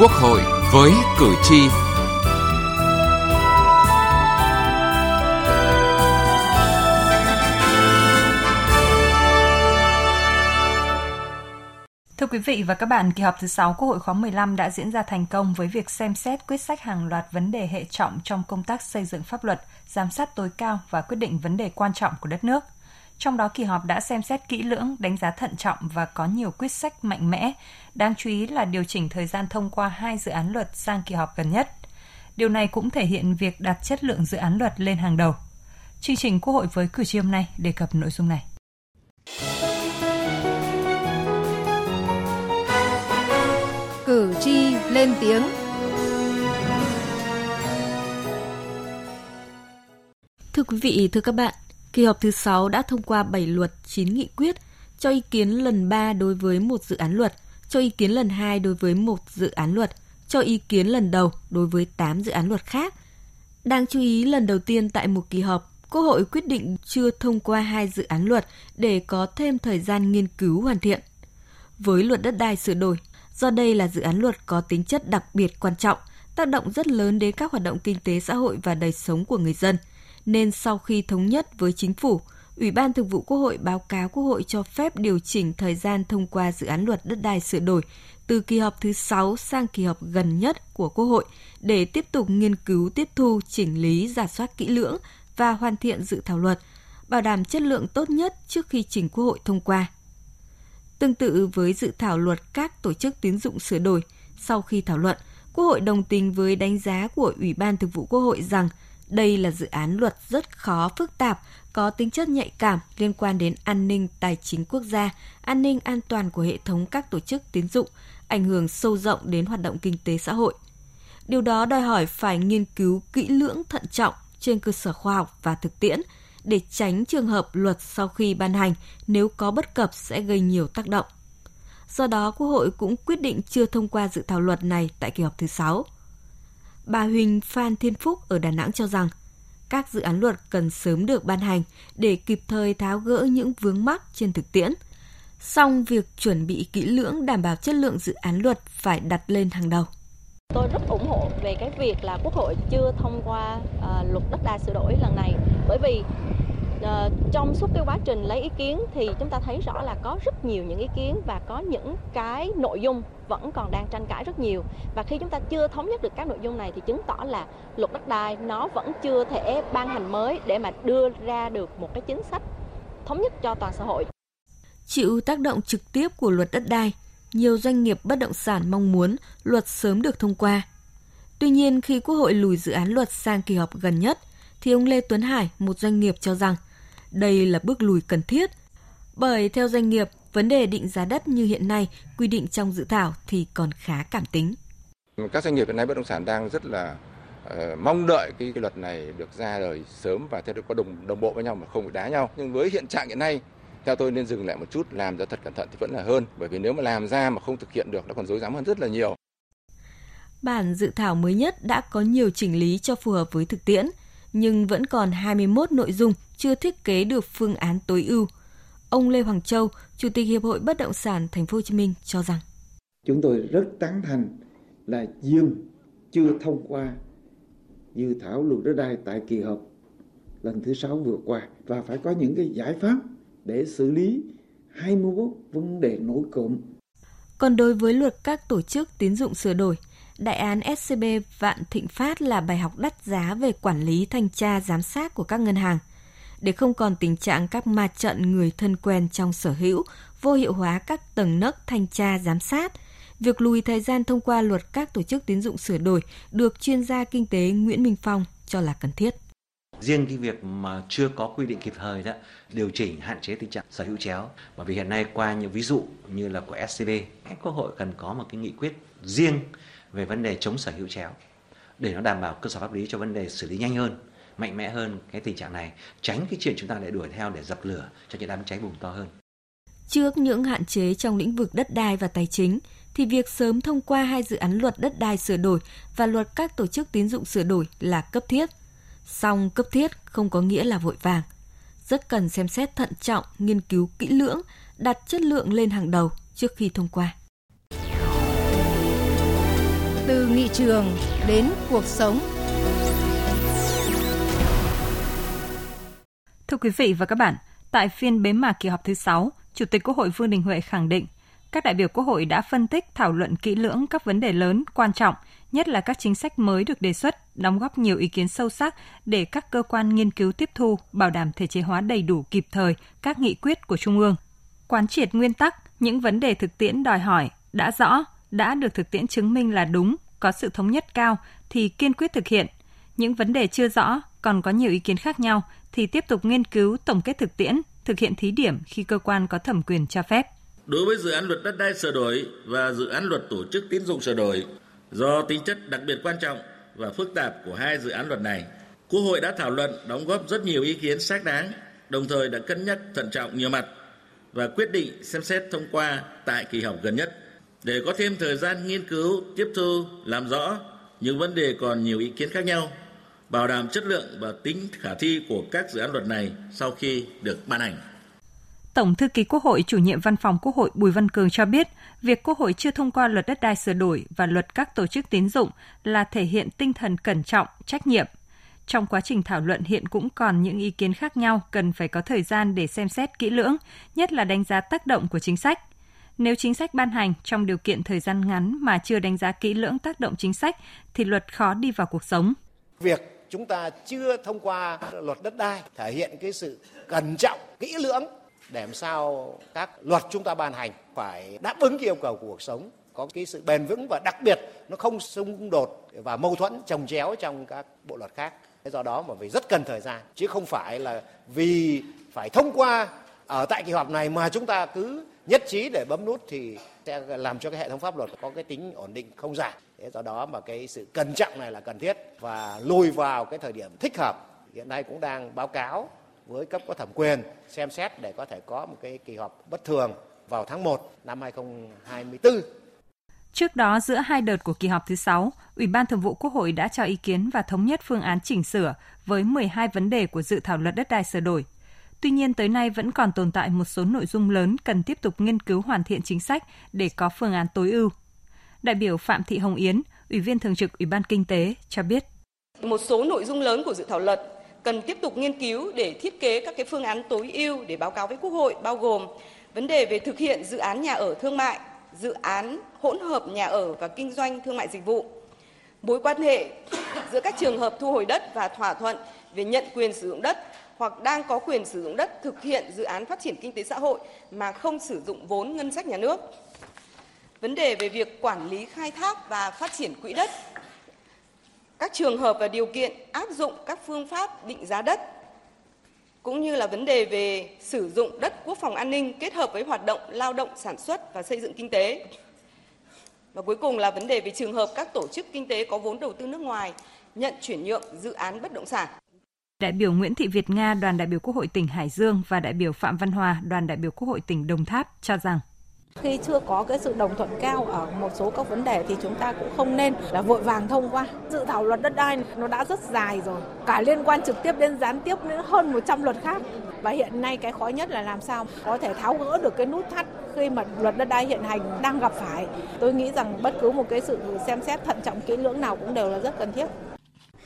Quốc hội với cử tri. Thưa quý vị và các bạn, kỳ họp thứ 6 Quốc hội khóa 15 đã diễn ra thành công với việc xem xét quyết sách hàng loạt vấn đề hệ trọng trong công tác xây dựng pháp luật, giám sát tối cao và quyết định vấn đề quan trọng của đất nước – trong đó kỳ họp đã xem xét kỹ lưỡng, đánh giá thận trọng và có nhiều quyết sách mạnh mẽ. Đáng chú ý là điều chỉnh thời gian thông qua hai dự án luật sang kỳ họp gần nhất. Điều này cũng thể hiện việc đặt chất lượng dự án luật lên hàng đầu. Chương trình Quốc hội với cử tri hôm nay đề cập nội dung này. Cử tri lên tiếng Thưa quý vị, thưa các bạn, Kỳ họp thứ 6 đã thông qua 7 luật 9 nghị quyết, cho ý kiến lần 3 đối với một dự án luật, cho ý kiến lần 2 đối với một dự án luật, cho ý kiến lần đầu đối với 8 dự án luật khác. Đáng chú ý lần đầu tiên tại một kỳ họp, Quốc hội quyết định chưa thông qua hai dự án luật để có thêm thời gian nghiên cứu hoàn thiện. Với luật đất đai sửa đổi, do đây là dự án luật có tính chất đặc biệt quan trọng, tác động rất lớn đến các hoạt động kinh tế xã hội và đời sống của người dân – nên sau khi thống nhất với chính phủ, Ủy ban Thường vụ Quốc hội báo cáo Quốc hội cho phép điều chỉnh thời gian thông qua dự án luật đất đai sửa đổi từ kỳ họp thứ 6 sang kỳ họp gần nhất của Quốc hội để tiếp tục nghiên cứu tiếp thu, chỉnh lý, giả soát kỹ lưỡng và hoàn thiện dự thảo luật, bảo đảm chất lượng tốt nhất trước khi trình Quốc hội thông qua. Tương tự với dự thảo luật các tổ chức tín dụng sửa đổi, sau khi thảo luận, Quốc hội đồng tình với đánh giá của Ủy ban Thường vụ Quốc hội rằng – đây là dự án luật rất khó phức tạp, có tính chất nhạy cảm liên quan đến an ninh tài chính quốc gia, an ninh an toàn của hệ thống các tổ chức tín dụng, ảnh hưởng sâu rộng đến hoạt động kinh tế xã hội. Điều đó đòi hỏi phải nghiên cứu kỹ lưỡng thận trọng trên cơ sở khoa học và thực tiễn để tránh trường hợp luật sau khi ban hành nếu có bất cập sẽ gây nhiều tác động. Do đó, Quốc hội cũng quyết định chưa thông qua dự thảo luật này tại kỳ họp thứ 6 bà Huỳnh Phan Thiên Phúc ở Đà Nẵng cho rằng các dự án luật cần sớm được ban hành để kịp thời tháo gỡ những vướng mắc trên thực tiễn. Song việc chuẩn bị kỹ lưỡng đảm bảo chất lượng dự án luật phải đặt lên hàng đầu. Tôi rất ủng hộ về cái việc là Quốc hội chưa thông qua uh, luật đất đai sửa đổi lần này bởi vì uh, trong suốt cái quá trình lấy ý kiến thì chúng ta thấy rõ là có rất nhiều những ý kiến và có những cái nội dung vẫn còn đang tranh cãi rất nhiều và khi chúng ta chưa thống nhất được các nội dung này thì chứng tỏ là luật đất đai nó vẫn chưa thể ban hành mới để mà đưa ra được một cái chính sách thống nhất cho toàn xã hội. Chịu tác động trực tiếp của luật đất đai, nhiều doanh nghiệp bất động sản mong muốn luật sớm được thông qua. Tuy nhiên, khi Quốc hội lùi dự án luật sang kỳ họp gần nhất, thì ông Lê Tuấn Hải, một doanh nghiệp cho rằng đây là bước lùi cần thiết. Bởi theo doanh nghiệp, vấn đề định giá đất như hiện nay quy định trong dự thảo thì còn khá cảm tính. Các doanh nghiệp hiện nay bất động sản đang rất là uh, mong đợi cái, cái luật này được ra đời sớm và theo có đồng đồng bộ với nhau mà không bị đá nhau. Nhưng với hiện trạng hiện nay theo tôi nên dừng lại một chút làm cho thật cẩn thận thì vẫn là hơn bởi vì nếu mà làm ra mà không thực hiện được nó còn dối dám hơn rất là nhiều. Bản dự thảo mới nhất đã có nhiều chỉnh lý cho phù hợp với thực tiễn, nhưng vẫn còn 21 nội dung chưa thiết kế được phương án tối ưu. Ông Lê Hoàng Châu, Chủ tịch Hiệp hội Bất động sản Thành phố Hồ Chí Minh cho rằng chúng tôi rất tán thành là dừng chưa thông qua dự thảo luật đất đai tại kỳ họp lần thứ sáu vừa qua và phải có những cái giải pháp để xử lý 21 vấn đề nổi cộm. Còn đối với luật các tổ chức tín dụng sửa đổi, đại án SCB Vạn Thịnh Phát là bài học đắt giá về quản lý thanh tra giám sát của các ngân hàng để không còn tình trạng các ma trận người thân quen trong sở hữu, vô hiệu hóa các tầng nấc thanh tra giám sát. Việc lùi thời gian thông qua luật các tổ chức tín dụng sửa đổi được chuyên gia kinh tế Nguyễn Minh Phong cho là cần thiết. Riêng cái việc mà chưa có quy định kịp thời đó điều chỉnh hạn chế tình trạng sở hữu chéo bởi vì hiện nay qua những ví dụ như là của SCB, Quốc hội cần có một cái nghị quyết riêng về vấn đề chống sở hữu chéo để nó đảm bảo cơ sở pháp lý cho vấn đề xử lý nhanh hơn mạnh mẽ hơn cái tình trạng này tránh cái chuyện chúng ta lại đuổi theo để dập lửa cho những đám cháy bùng to hơn trước những hạn chế trong lĩnh vực đất đai và tài chính thì việc sớm thông qua hai dự án luật đất đai sửa đổi và luật các tổ chức tín dụng sửa đổi là cấp thiết. Song cấp thiết không có nghĩa là vội vàng. Rất cần xem xét thận trọng, nghiên cứu kỹ lưỡng, đặt chất lượng lên hàng đầu trước khi thông qua. từ nghị trường đến cuộc sống. Thưa quý vị và các bạn, tại phiên bế mạc kỳ họp thứ 6, Chủ tịch Quốc hội Vương Đình Huệ khẳng định các đại biểu Quốc hội đã phân tích thảo luận kỹ lưỡng các vấn đề lớn, quan trọng, nhất là các chính sách mới được đề xuất, đóng góp nhiều ý kiến sâu sắc để các cơ quan nghiên cứu tiếp thu, bảo đảm thể chế hóa đầy đủ kịp thời các nghị quyết của Trung ương. Quán triệt nguyên tắc, những vấn đề thực tiễn đòi hỏi đã rõ, đã được thực tiễn chứng minh là đúng, có sự thống nhất cao thì kiên quyết thực hiện. Những vấn đề chưa rõ, còn có nhiều ý kiến khác nhau thì tiếp tục nghiên cứu tổng kết thực tiễn, thực hiện thí điểm khi cơ quan có thẩm quyền cho phép. Đối với dự án luật đất đai sửa đổi và dự án luật tổ chức tín dụng sửa đổi, do tính chất đặc biệt quan trọng và phức tạp của hai dự án luật này, Quốc hội đã thảo luận đóng góp rất nhiều ý kiến xác đáng, đồng thời đã cân nhắc thận trọng nhiều mặt và quyết định xem xét thông qua tại kỳ họp gần nhất để có thêm thời gian nghiên cứu, tiếp thu, làm rõ những vấn đề còn nhiều ý kiến khác nhau, bảo đảm chất lượng và tính khả thi của các dự án luật này sau khi được ban hành. Tổng thư ký Quốc hội, chủ nhiệm văn phòng Quốc hội Bùi Văn Cường cho biết, việc Quốc hội chưa thông qua luật đất đai sửa đổi và luật các tổ chức tín dụng là thể hiện tinh thần cẩn trọng, trách nhiệm. Trong quá trình thảo luận hiện cũng còn những ý kiến khác nhau cần phải có thời gian để xem xét kỹ lưỡng, nhất là đánh giá tác động của chính sách. Nếu chính sách ban hành trong điều kiện thời gian ngắn mà chưa đánh giá kỹ lưỡng tác động chính sách thì luật khó đi vào cuộc sống. Việc chúng ta chưa thông qua luật đất đai thể hiện cái sự cẩn trọng, kỹ lưỡng để làm sao các luật chúng ta ban hành phải đáp ứng cái yêu cầu của cuộc sống có cái sự bền vững và đặc biệt nó không xung đột và mâu thuẫn trồng chéo trong các bộ luật khác. Do đó mà phải rất cần thời gian chứ không phải là vì phải thông qua ở tại kỳ họp này mà chúng ta cứ nhất trí để bấm nút thì sẽ làm cho cái hệ thống pháp luật có cái tính ổn định không giảm thế do đó mà cái sự cẩn trọng này là cần thiết và lùi vào cái thời điểm thích hợp hiện nay cũng đang báo cáo với cấp có thẩm quyền xem xét để có thể có một cái kỳ họp bất thường vào tháng 1 năm 2024. Trước đó, giữa hai đợt của kỳ họp thứ 6, Ủy ban Thường vụ Quốc hội đã cho ý kiến và thống nhất phương án chỉnh sửa với 12 vấn đề của dự thảo luật đất đai sửa đổi. Tuy nhiên, tới nay vẫn còn tồn tại một số nội dung lớn cần tiếp tục nghiên cứu hoàn thiện chính sách để có phương án tối ưu. Đại biểu Phạm Thị Hồng Yến, Ủy viên Thường trực Ủy ban Kinh tế cho biết. Một số nội dung lớn của dự thảo luật cần tiếp tục nghiên cứu để thiết kế các cái phương án tối ưu để báo cáo với Quốc hội bao gồm vấn đề về thực hiện dự án nhà ở thương mại, dự án hỗn hợp nhà ở và kinh doanh thương mại dịch vụ, mối quan hệ giữa các trường hợp thu hồi đất và thỏa thuận về nhận quyền sử dụng đất hoặc đang có quyền sử dụng đất thực hiện dự án phát triển kinh tế xã hội mà không sử dụng vốn ngân sách nhà nước. Vấn đề về việc quản lý khai thác và phát triển quỹ đất các trường hợp và điều kiện áp dụng các phương pháp định giá đất, cũng như là vấn đề về sử dụng đất quốc phòng an ninh kết hợp với hoạt động lao động sản xuất và xây dựng kinh tế. Và cuối cùng là vấn đề về trường hợp các tổ chức kinh tế có vốn đầu tư nước ngoài nhận chuyển nhượng dự án bất động sản. Đại biểu Nguyễn Thị Việt Nga, đoàn đại biểu Quốc hội tỉnh Hải Dương và đại biểu Phạm Văn Hòa, đoàn đại biểu Quốc hội tỉnh Đồng Tháp cho rằng khi chưa có cái sự đồng thuận cao ở một số các vấn đề thì chúng ta cũng không nên là vội vàng thông qua. Dự thảo luật đất đai nó đã rất dài rồi, cả liên quan trực tiếp đến gián tiếp nữa hơn 100 luật khác. Và hiện nay cái khó nhất là làm sao có thể tháo gỡ được cái nút thắt khi mà luật đất đai hiện hành đang gặp phải. Tôi nghĩ rằng bất cứ một cái sự xem xét thận trọng kỹ lưỡng nào cũng đều là rất cần thiết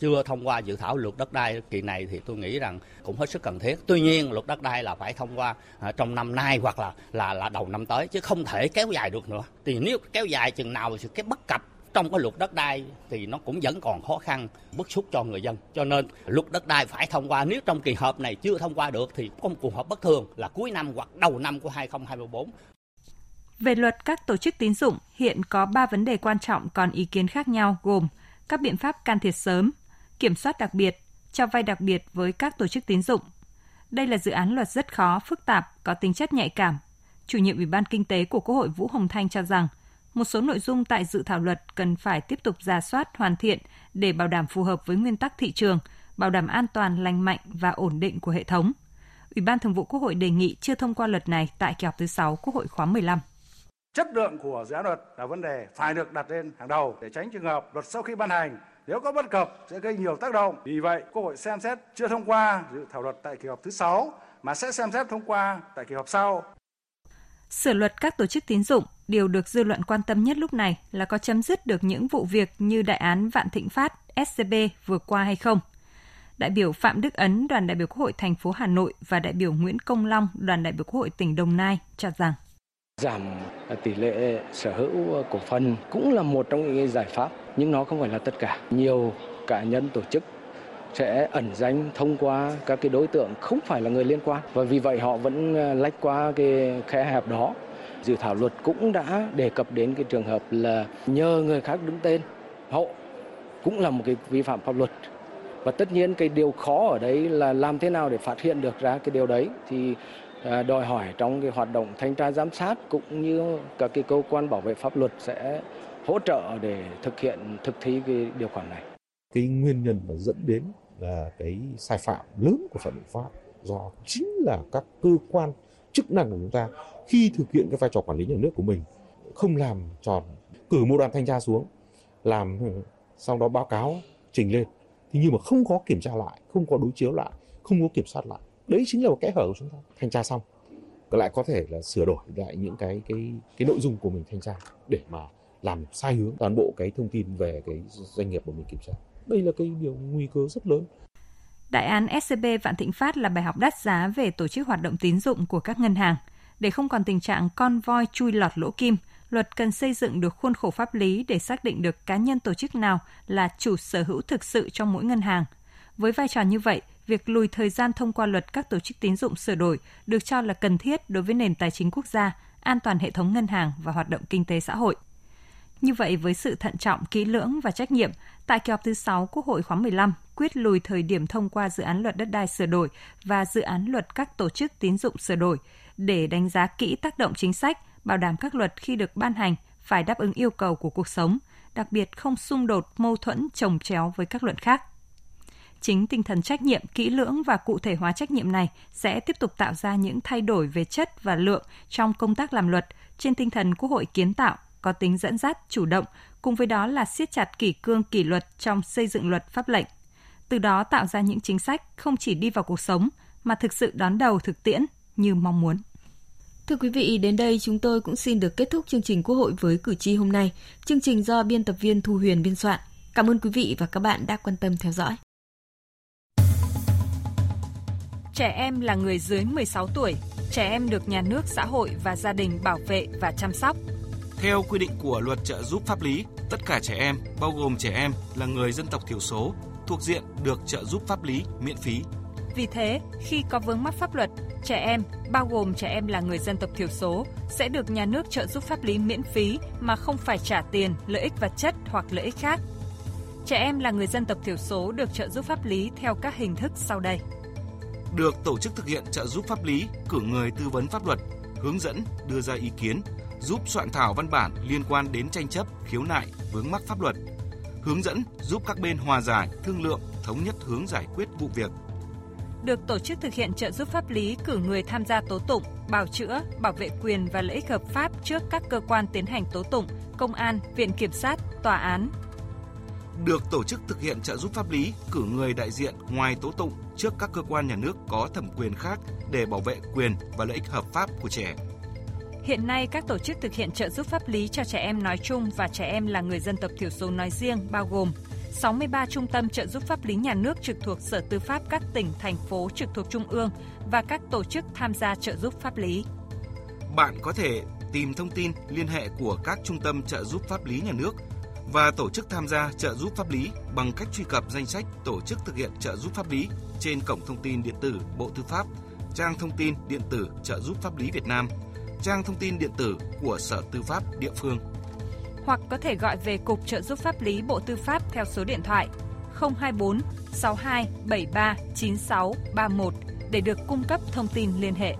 chưa thông qua dự thảo luật đất đai kỳ này thì tôi nghĩ rằng cũng hết sức cần thiết. Tuy nhiên luật đất đai là phải thông qua à, trong năm nay hoặc là là là đầu năm tới chứ không thể kéo dài được nữa. Thì nếu kéo dài chừng nào thì cái bất cập trong cái luật đất đai thì nó cũng vẫn còn khó khăn bức xúc cho người dân cho nên luật đất đai phải thông qua nếu trong kỳ họp này chưa thông qua được thì có một cuộc họp bất thường là cuối năm hoặc đầu năm của 2024 về luật các tổ chức tín dụng, hiện có 3 vấn đề quan trọng còn ý kiến khác nhau gồm các biện pháp can thiệp sớm, kiểm soát đặc biệt, cho vay đặc biệt với các tổ chức tín dụng. Đây là dự án luật rất khó, phức tạp, có tính chất nhạy cảm. Chủ nhiệm Ủy ban Kinh tế của Quốc hội Vũ Hồng Thanh cho rằng, một số nội dung tại dự thảo luật cần phải tiếp tục giả soát hoàn thiện để bảo đảm phù hợp với nguyên tắc thị trường, bảo đảm an toàn, lành mạnh và ổn định của hệ thống. Ủy ban Thường vụ Quốc hội đề nghị chưa thông qua luật này tại kỳ họp thứ 6 Quốc hội khóa 15. Chất lượng của dự án luật là vấn đề phải được đặt lên hàng đầu để tránh trường hợp luật sau khi ban hành nếu có bất cập sẽ gây nhiều tác động. Vì vậy, Quốc hội xem xét chưa thông qua dự thảo luật tại kỳ họp thứ 6 mà sẽ xem xét thông qua tại kỳ họp sau. Sửa luật các tổ chức tín dụng, điều được dư luận quan tâm nhất lúc này là có chấm dứt được những vụ việc như đại án Vạn Thịnh Phát, SCB vừa qua hay không. Đại biểu Phạm Đức Ấn, đoàn đại biểu Quốc hội thành phố Hà Nội và đại biểu Nguyễn Công Long, đoàn đại biểu Quốc hội tỉnh Đồng Nai cho rằng giảm tỷ lệ sở hữu cổ phần cũng là một trong những giải pháp, nhưng nó không phải là tất cả. Nhiều cá nhân tổ chức sẽ ẩn danh thông qua các cái đối tượng không phải là người liên quan. Và vì vậy họ vẫn ờ, lách qua cái khe hẹp đó. Dự thảo luật cũng đã đề cập đến cái trường hợp là nhờ người khác đứng tên hộ cũng là một cái vi phạm pháp luật. Và tất nhiên cái điều khó ở đấy là làm thế nào để phát hiện được ra cái điều đấy thì Ờ, đòi hỏi trong cái hoạt động thanh tra giám sát cũng như các cái cơ quan bảo vệ pháp luật sẽ hỗ trợ để thực hiện, thực thi cái điều khoản này. Cái nguyên nhân mà dẫn đến là cái sai phạm lớn của Phạm pháp do chính là các cơ quan chức năng của chúng ta khi thực hiện cái vai trò quản lý nhà nước của mình không làm tròn, cử một đoàn thanh tra xuống, làm ừ, sau đó báo cáo trình lên thì nhưng mà không có kiểm tra lại, không có đối chiếu lại, không có kiểm soát lại đấy chính là một kẽ hở của chúng ta thanh tra xong lại có thể là sửa đổi lại những cái cái cái nội dung của mình thanh tra để mà làm sai hướng toàn bộ cái thông tin về cái doanh nghiệp của mình kiểm tra đây là cái điều nguy cơ rất lớn. Đại án SCB Vạn Thịnh Phát là bài học đắt giá về tổ chức hoạt động tín dụng của các ngân hàng. Để không còn tình trạng con voi chui lọt lỗ kim, luật cần xây dựng được khuôn khổ pháp lý để xác định được cá nhân tổ chức nào là chủ sở hữu thực sự trong mỗi ngân hàng. Với vai trò như vậy, việc lùi thời gian thông qua luật các tổ chức tín dụng sửa đổi được cho là cần thiết đối với nền tài chính quốc gia, an toàn hệ thống ngân hàng và hoạt động kinh tế xã hội. Như vậy, với sự thận trọng, kỹ lưỡng và trách nhiệm, tại kỳ họp thứ 6 Quốc hội khóa 15 quyết lùi thời điểm thông qua dự án luật đất đai sửa đổi và dự án luật các tổ chức tín dụng sửa đổi để đánh giá kỹ tác động chính sách, bảo đảm các luật khi được ban hành phải đáp ứng yêu cầu của cuộc sống, đặc biệt không xung đột, mâu thuẫn, trồng chéo với các luật khác. Chính tinh thần trách nhiệm, kỹ lưỡng và cụ thể hóa trách nhiệm này sẽ tiếp tục tạo ra những thay đổi về chất và lượng trong công tác làm luật trên tinh thần Quốc hội kiến tạo, có tính dẫn dắt, chủ động, cùng với đó là siết chặt kỷ cương kỷ luật trong xây dựng luật pháp lệnh. Từ đó tạo ra những chính sách không chỉ đi vào cuộc sống mà thực sự đón đầu thực tiễn như mong muốn. Thưa quý vị, đến đây chúng tôi cũng xin được kết thúc chương trình Quốc hội với cử tri hôm nay. Chương trình do biên tập viên Thu Huyền biên soạn. Cảm ơn quý vị và các bạn đã quan tâm theo dõi. Trẻ em là người dưới 16 tuổi. Trẻ em được nhà nước, xã hội và gia đình bảo vệ và chăm sóc – theo quy định của luật trợ giúp pháp lý, tất cả trẻ em, bao gồm trẻ em là người dân tộc thiểu số, thuộc diện được trợ giúp pháp lý miễn phí. Vì thế, khi có vướng mắc pháp luật, trẻ em, bao gồm trẻ em là người dân tộc thiểu số, sẽ được nhà nước trợ giúp pháp lý miễn phí mà không phải trả tiền, lợi ích vật chất hoặc lợi ích khác. Trẻ em là người dân tộc thiểu số được trợ giúp pháp lý theo các hình thức sau đây. Được tổ chức thực hiện trợ giúp pháp lý, cử người tư vấn pháp luật, hướng dẫn, đưa ra ý kiến, giúp soạn thảo văn bản liên quan đến tranh chấp, khiếu nại, vướng mắc pháp luật, hướng dẫn giúp các bên hòa giải, thương lượng, thống nhất hướng giải quyết vụ việc. Được tổ chức thực hiện trợ giúp pháp lý cử người tham gia tố tụng, bảo chữa, bảo vệ quyền và lợi ích hợp pháp trước các cơ quan tiến hành tố tụng, công an, viện kiểm sát, tòa án. Được tổ chức thực hiện trợ giúp pháp lý cử người đại diện ngoài tố tụng trước các cơ quan nhà nước có thẩm quyền khác để bảo vệ quyền và lợi ích hợp pháp của trẻ Hiện nay, các tổ chức thực hiện trợ giúp pháp lý cho trẻ em nói chung và trẻ em là người dân tộc thiểu số nói riêng bao gồm 63 trung tâm trợ giúp pháp lý nhà nước trực thuộc Sở Tư pháp các tỉnh, thành phố trực thuộc Trung ương và các tổ chức tham gia trợ giúp pháp lý. Bạn có thể tìm thông tin liên hệ của các trung tâm trợ giúp pháp lý nhà nước và tổ chức tham gia trợ giúp pháp lý bằng cách truy cập danh sách tổ chức thực hiện trợ giúp pháp lý trên cổng thông tin điện tử Bộ Tư pháp, trang thông tin điện tử trợ giúp pháp lý Việt Nam – trang thông tin điện tử của Sở Tư pháp địa phương. Hoặc có thể gọi về Cục trợ giúp pháp lý Bộ Tư pháp theo số điện thoại 024 62 73 96 31 để được cung cấp thông tin liên hệ.